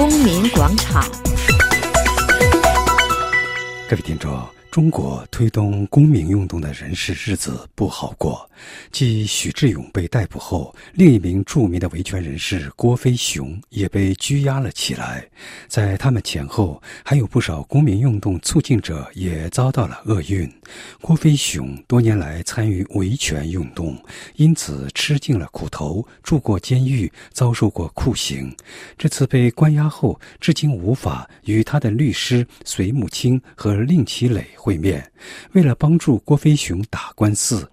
公民广场。各位听众。中国推动公民运动的人士日子不好过。继许志勇被逮捕后，另一名著名的维权人士郭飞雄也被拘押了起来。在他们前后，还有不少公民运动促进者也遭到了厄运。郭飞雄多年来参与维权运动，因此吃尽了苦头，住过监狱，遭受过酷刑。这次被关押后，至今无法与他的律师隋木清和令其磊。会面，为了帮助郭飞雄打官司。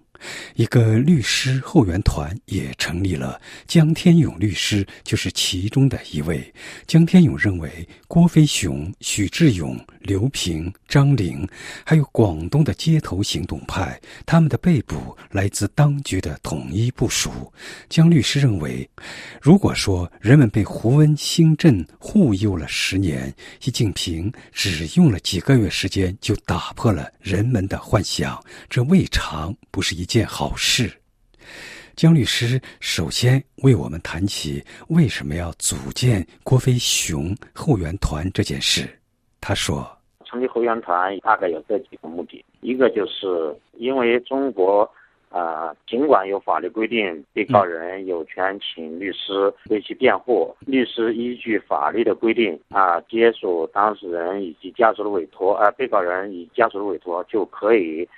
一个律师后援团也成立了，江天勇律师就是其中的一位。江天勇认为，郭飞雄、许志勇、刘平、张玲，还有广东的街头行动派，他们的被捕来自当局的统一部署。江律师认为，如果说人们被胡温新政护佑了十年，习近平只用了几个月时间就打破了人们的幻想，这未尝不是一。件好事，姜律师首先为我们谈起为什么要组建郭飞雄后援团这件事。他说：“成立后援团大概有这几个目的，一个就是因为中国啊，尽管有法律规定被告人有权请律师为其辩护，律师依据法律的规定啊，接受当事人以及家属的委托，而被告人以家属的委托就可以。”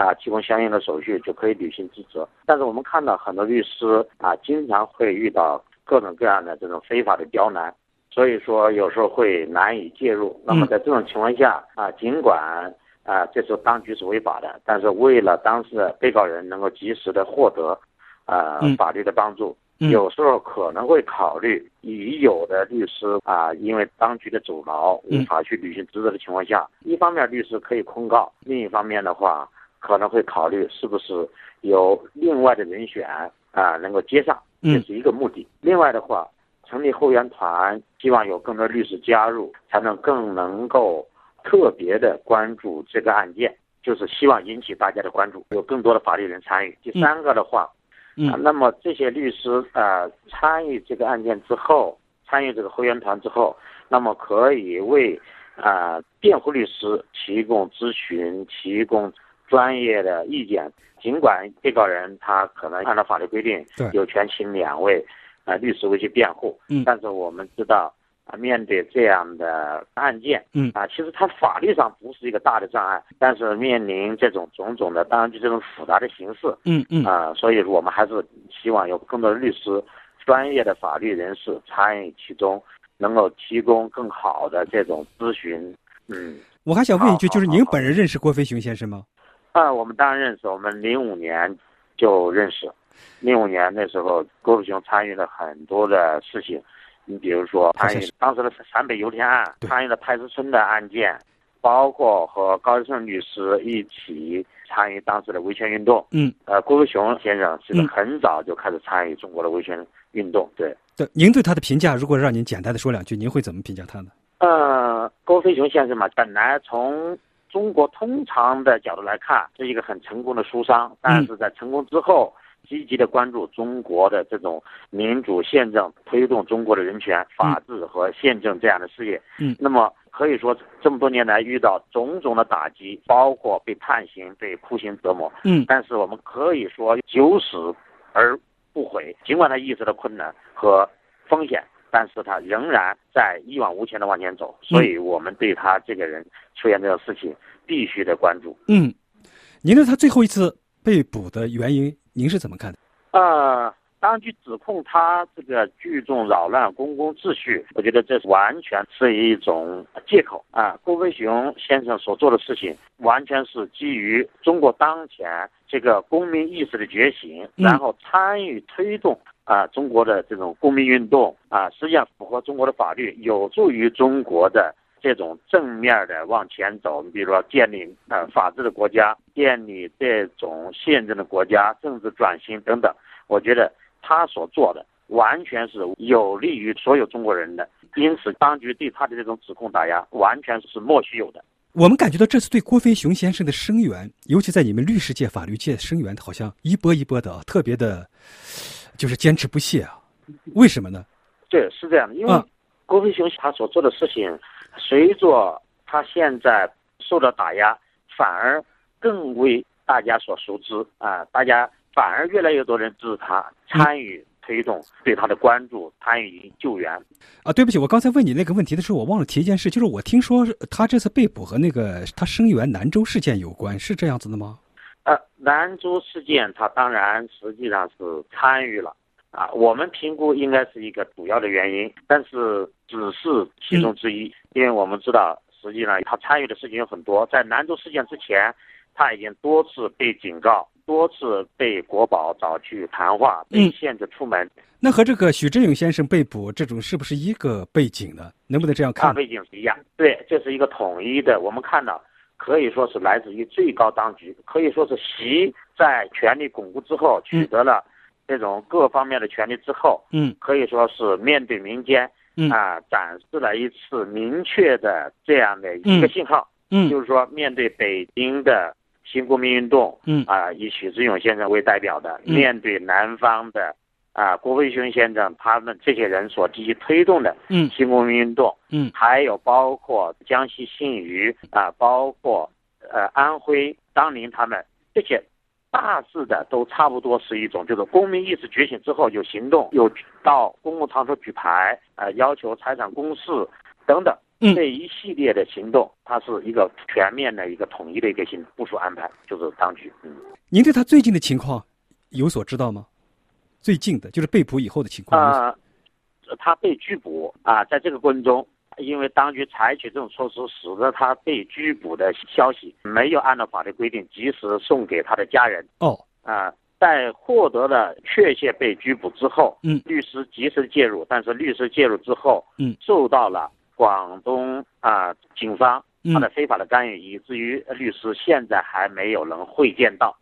啊，提供相应的手续就可以履行职责。但是我们看到很多律师啊，经常会遇到各种各样的这种非法的刁难，所以说有时候会难以介入。那么在这种情况下啊，尽管啊这时候当局是违法的，但是为了当事被告人能够及时的获得啊法律的帮助，有时候可能会考虑已有的律师啊，因为当局的阻挠无法去履行职责的情况下，一方面律师可以控告，另一方面的话。可能会考虑是不是有另外的人选啊能够接上，这是一个目的。另外的话，成立后援团，希望有更多律师加入，才能更能够特别的关注这个案件，就是希望引起大家的关注，有更多的法律人参与。第三个的话，啊，那么这些律师啊参与这个案件之后，参与这个后援团之后，那么可以为啊辩护律师提供咨询，提供。专业的意见，尽管被告人他可能按照法律规定有权请两位啊律师为其辩护，嗯，但是我们知道啊，面对这样的案件，嗯。啊，其实它法律上不是一个大的障碍，但是面临这种种种的，当然就这种复杂的形式，嗯嗯。啊，所以我们还是希望有更多的律师、专业的法律人士参与其中，能够提供更好的这种咨询。嗯，我还想问一句，就是您本人认识郭飞雄先生吗？啊，我们当然认识，我们零五年就认识。零五年那时候，郭富雄参与了很多的事情，你比如说参与当时的陕北油田案，参与了派出村的案件，包括和高志胜律师一起参与当时的维权运动。嗯，呃，郭富雄先生其实很早就开始参与中国的维权运动。对，对，您对他的评价，如果让您简单的说两句，您会怎么评价他呢？呃，郭飞雄先生嘛，本来从中国通常的角度来看，是一个很成功的书商，但是在成功之后，积极的关注中国的这种民主宪政，推动中国的人权、法治和宪政这样的事业。嗯，那么可以说这么多年来遇到种种的打击，包括被判刑、被酷刑折磨。嗯，但是我们可以说九死而不悔，尽管他意识到困难和风险。但是他仍然在一往无前的往前走，所以我们对他这个人出现这种事情必须得关注。嗯，您对他最后一次被捕的原因，您是怎么看的？呃，当局指控他这个聚众扰乱公共秩序，我觉得这是完全是一种借口啊。郭飞雄先生所做的事情，完全是基于中国当前这个公民意识的觉醒，然后参与推动。啊，中国的这种公民运动啊，实际上符合中国的法律，有助于中国的这种正面的往前走。你比如说，建立啊法治的国家，建立这种宪政的国家，政治转型等等。我觉得他所做的完全是有利于所有中国人的，因此当局对他的这种指控打压完全是莫须有的。我们感觉到这次对郭飞雄先生的声援，尤其在你们律师界、法律界声援，好像一波一波的，特别的。就是坚持不懈啊，为什么呢？对，是这样的，因为郭飞雄他所做的事情，随着他现在受到打压，反而更为大家所熟知啊！大家反而越来越多人支持他，参与推动，对他的关注，参与救援。啊，对不起，我刚才问你那个问题的时候，我忘了提一件事，就是我听说他这次被捕和那个他声援兰州事件有关，是这样子的吗？呃，兰州事件他当然实际上是参与了。啊，我们评估应该是一个主要的原因，但是只是其中之一，因为我们知道，实际上他参与的事情有很多。在兰州事件之前，他已经多次被警告，多次被国宝找去谈话，被限制出门。那和这个许志勇先生被捕这种是不是一个背景呢？能不能这样看？背景是一样，对，这是一个统一的。我们看到，可以说是来自于最高当局，可以说是习在权力巩固之后取得了。这种各方面的权利之后，嗯，可以说是面对民间，嗯。啊，展示了一次明确的这样的一个信号，嗯，就是说面对北京的新国民运动，嗯。啊，以许志勇先生为代表的，面对南方的啊郭卫雄先生他们这些人所积极推动的，嗯，新公民运动，嗯，还有包括江西新余啊，包括呃安徽当年他们这些。大致的都差不多是一种，就是公民意识觉醒之后有行动，有到公共场所举牌，呃，要求财产公示等等，这一系列的行动，它是一个全面的一个统一的一个行部署安排，就是当局。嗯，您对他最近的情况有所知道吗？最近的就是被捕以后的情况啊，他被拘捕啊，在这个过程中。因为当局采取这种措施，使得他被拘捕的消息没有按照法律规定及时送给他的家人。哦，啊，在获得了确切被拘捕之后，嗯，律师及时介入，但是律师介入之后，嗯，受到了广东啊警方他的非法的干预，以至于律师现在还没有能会见到。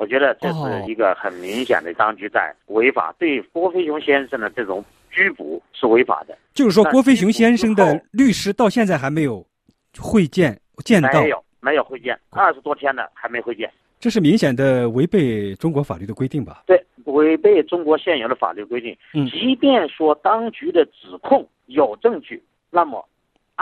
我觉得这是一个很明显的当局在违法，对郭飞雄先生的这种。拘捕是违法的，就是说郭飞雄先生的律师到现在还没有会见见到，没有没有会见，二十多天了还没会见，这是明显的违背中国法律的规定吧？对，违背中国现有的法律规定。嗯，即便说当局的指控有证据，那么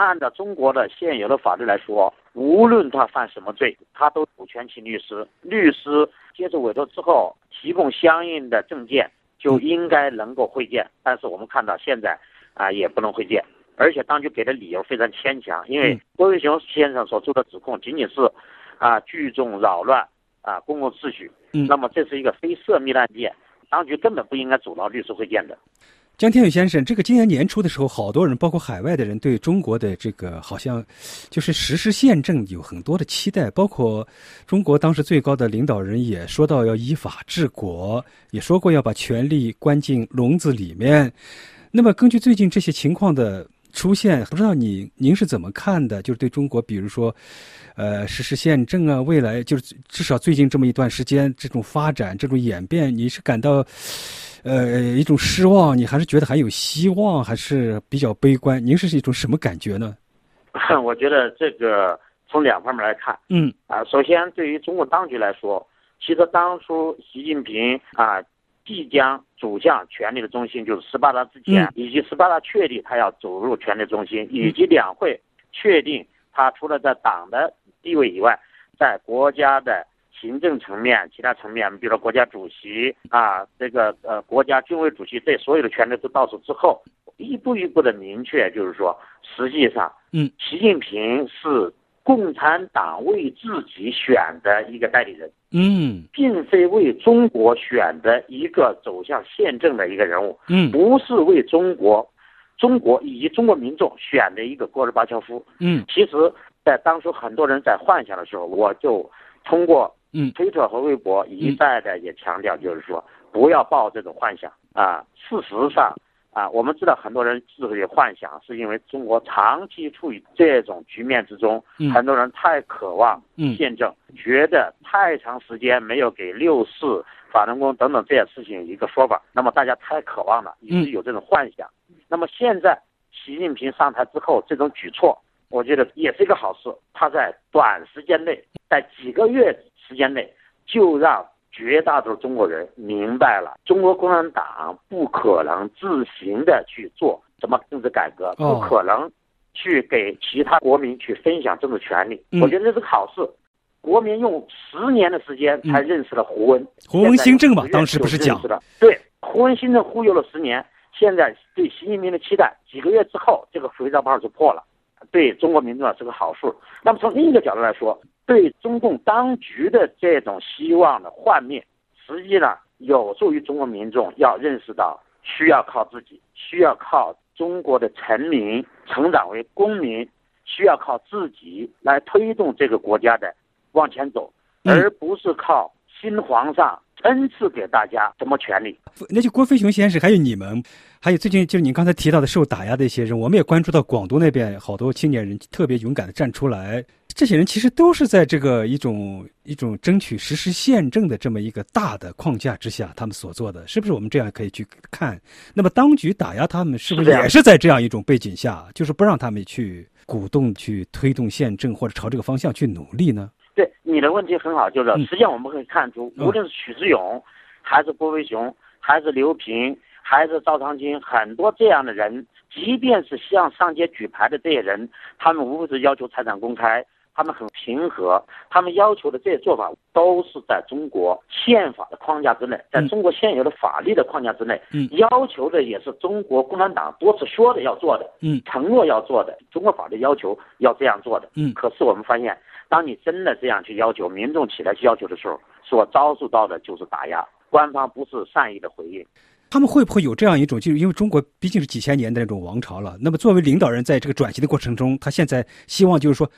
按照中国的现有的法律来说，无论他犯什么罪，他都有权请律师，律师接受委托之后提供相应的证件。就应该能够会见，但是我们看到现在啊也不能会见，而且当局给的理由非常牵强，因为郭瑞雄先生所做的指控仅仅是啊聚众扰乱啊公共秩序，那么这是一个非涉密案件，当局根本不应该阻挠律师会见的。江天宇先生，这个今年年初的时候，好多人，包括海外的人，对中国的这个好像就是实施宪政有很多的期待，包括中国当时最高的领导人也说到要依法治国，也说过要把权力关进笼子里面。那么，根据最近这些情况的出现，不知道你您是怎么看的？就是对中国，比如说，呃，实施宪政啊，未来就是至少最近这么一段时间这种发展、这种演变，你是感到？呃，一种失望，你还是觉得还有希望，还是比较悲观？您是一种什么感觉呢？我觉得这个从两方面来看，嗯啊，首先对于中国当局来说，其实当初习近平啊即将走向权力的中心，就是十八大之前，以及十八大确立他要走入权力中心，以及两会确定他除了在党的地位以外，在国家的。行政层面、其他层面，比如说国家主席啊，这个呃国家军委主席，这所有的权力都到手之后，一步一步的明确，就是说，实际上，嗯，习近平是共产党为自己选的一个代理人，嗯，并非为中国选的一个走向宪政的一个人物，嗯，不是为中国、中国以及中国民众选的一个戈尔巴乔夫，嗯，其实，在当初很多人在幻想的时候，我就通过。嗯，推特和微博一再的也强调，就是说不要抱这种幻想啊。事实上啊，我们知道很多人之所以幻想，是因为中国长期处于这种局面之中，很多人太渴望宪政，觉得太长时间没有给六四、法轮功等等这些事情一个说法，那么大家太渴望了，一直有这种幻想。那么现在习近平上台之后，这种举措，我觉得也是一个好事。他在短时间内，在几个月。时间内，就让绝大多数中国人明白了，中国共产党不可能自行的去做什么政治改革，不可能去给其他国民去分享政治权利。我觉得这是个好事。国民用十年的时间才认识了胡温，胡温新政嘛，当时不是讲的？对，胡温新政忽悠了十年，现在对习近平的期待，几个月之后这个肥皂泡就破了，对中国民众是个好事。那么从另一个角度来说，对中共当局的这种希望的幻灭，实际呢有助于中国民众要认识到需要靠自己，需要靠中国的臣民成长为公民，需要靠自己来推动这个国家的。往前走，而不是靠新皇上恩赐给大家什么权利。那就郭飞雄先生，还有你们，还有最近就是您刚才提到的受打压的一些人，我们也关注到广东那边好多青年人特别勇敢的站出来。这些人其实都是在这个一种一种争取实施宪政的这么一个大的框架之下，他们所做的，是不是我们这样可以去看？那么当局打压他们，是不是也是在这样一种背景下，就是不让他们去鼓动、去推动宪政或者朝这个方向去努力呢？对你的问题很好，就是实际上我们可以看出，无论是许志勇，还是郭飞雄，还是刘平，还是赵长青，很多这样的人，即便是向上街举牌的这些人，他们无非是要求财产公开，他们很平和，他们要求的这些做法都是在中国宪法的框架之内，在中国现有的法律的框架之内，嗯要求的也是中国共产党多次说的要做的，嗯承诺要做的，中国法律要求要这样做的。嗯可是我们发现。当你真的这样去要求民众起来去要求的时候，所遭受到的就是打压。官方不是善意的回应，他们会不会有这样一种，就是因为中国毕竟是几千年的那种王朝了。那么作为领导人，在这个转型的过程中，他现在希望就是说，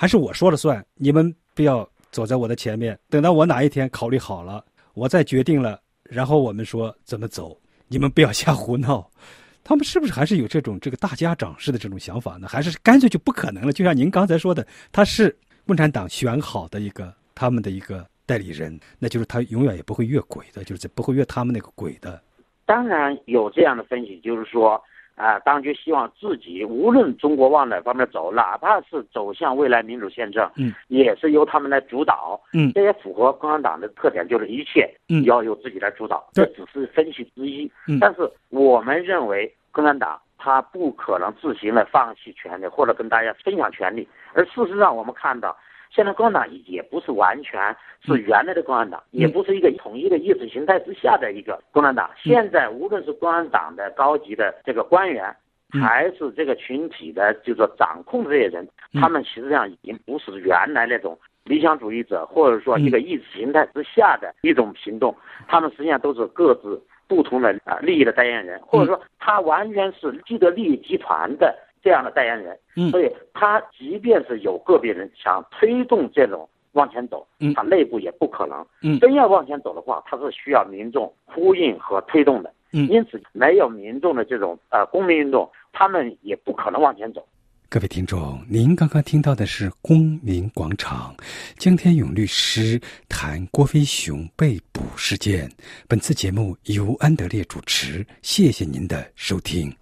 还是我说了算，你们不要走在我的前面。等到我哪一天考虑好了，我再决定了，然后我们说怎么走，你们不要瞎胡闹。他们是不是还是有这种这个大家长式的这种想法呢？还是干脆就不可能了？就像您刚才说的，他是。共产党选好的一个他们的一个代理人，那就是他永远也不会越轨的，就是不会越他们那个轨的。当然有这样的分析，就是说，啊，当局希望自己无论中国往哪方面走，哪怕是走向未来民主宪政，嗯，也是由他们来主导，嗯，这也符合共产党的特点，就是一切要由自己来主导。这只是分析之一，嗯但是我们认为共产党。他不可能自行的放弃权利，或者跟大家分享权利。而事实上，我们看到，现在共产党也不是完全是原来的共产党，也不是一个统一的意识形态之下的一个共产党。现在，无论是共产党的高级的这个官员，还是这个群体的，就是说掌控的这些人，他们实际上已经不是原来那种理想主义者，或者说一个意识形态之下的一种行动。他们实际上都是各自。不同的啊利益的代言人，或者说他完全是既得利益集团的这样的代言人，所以他即便是有个别人想推动这种往前走，他内部也不可能。真要往前走的话，他是需要民众呼应和推动的。因此，没有民众的这种呃公民运动，他们也不可能往前走。各位听众，您刚刚听到的是《公民广场》，江天勇律师谈郭飞雄被捕事件。本次节目由安德烈主持，谢谢您的收听。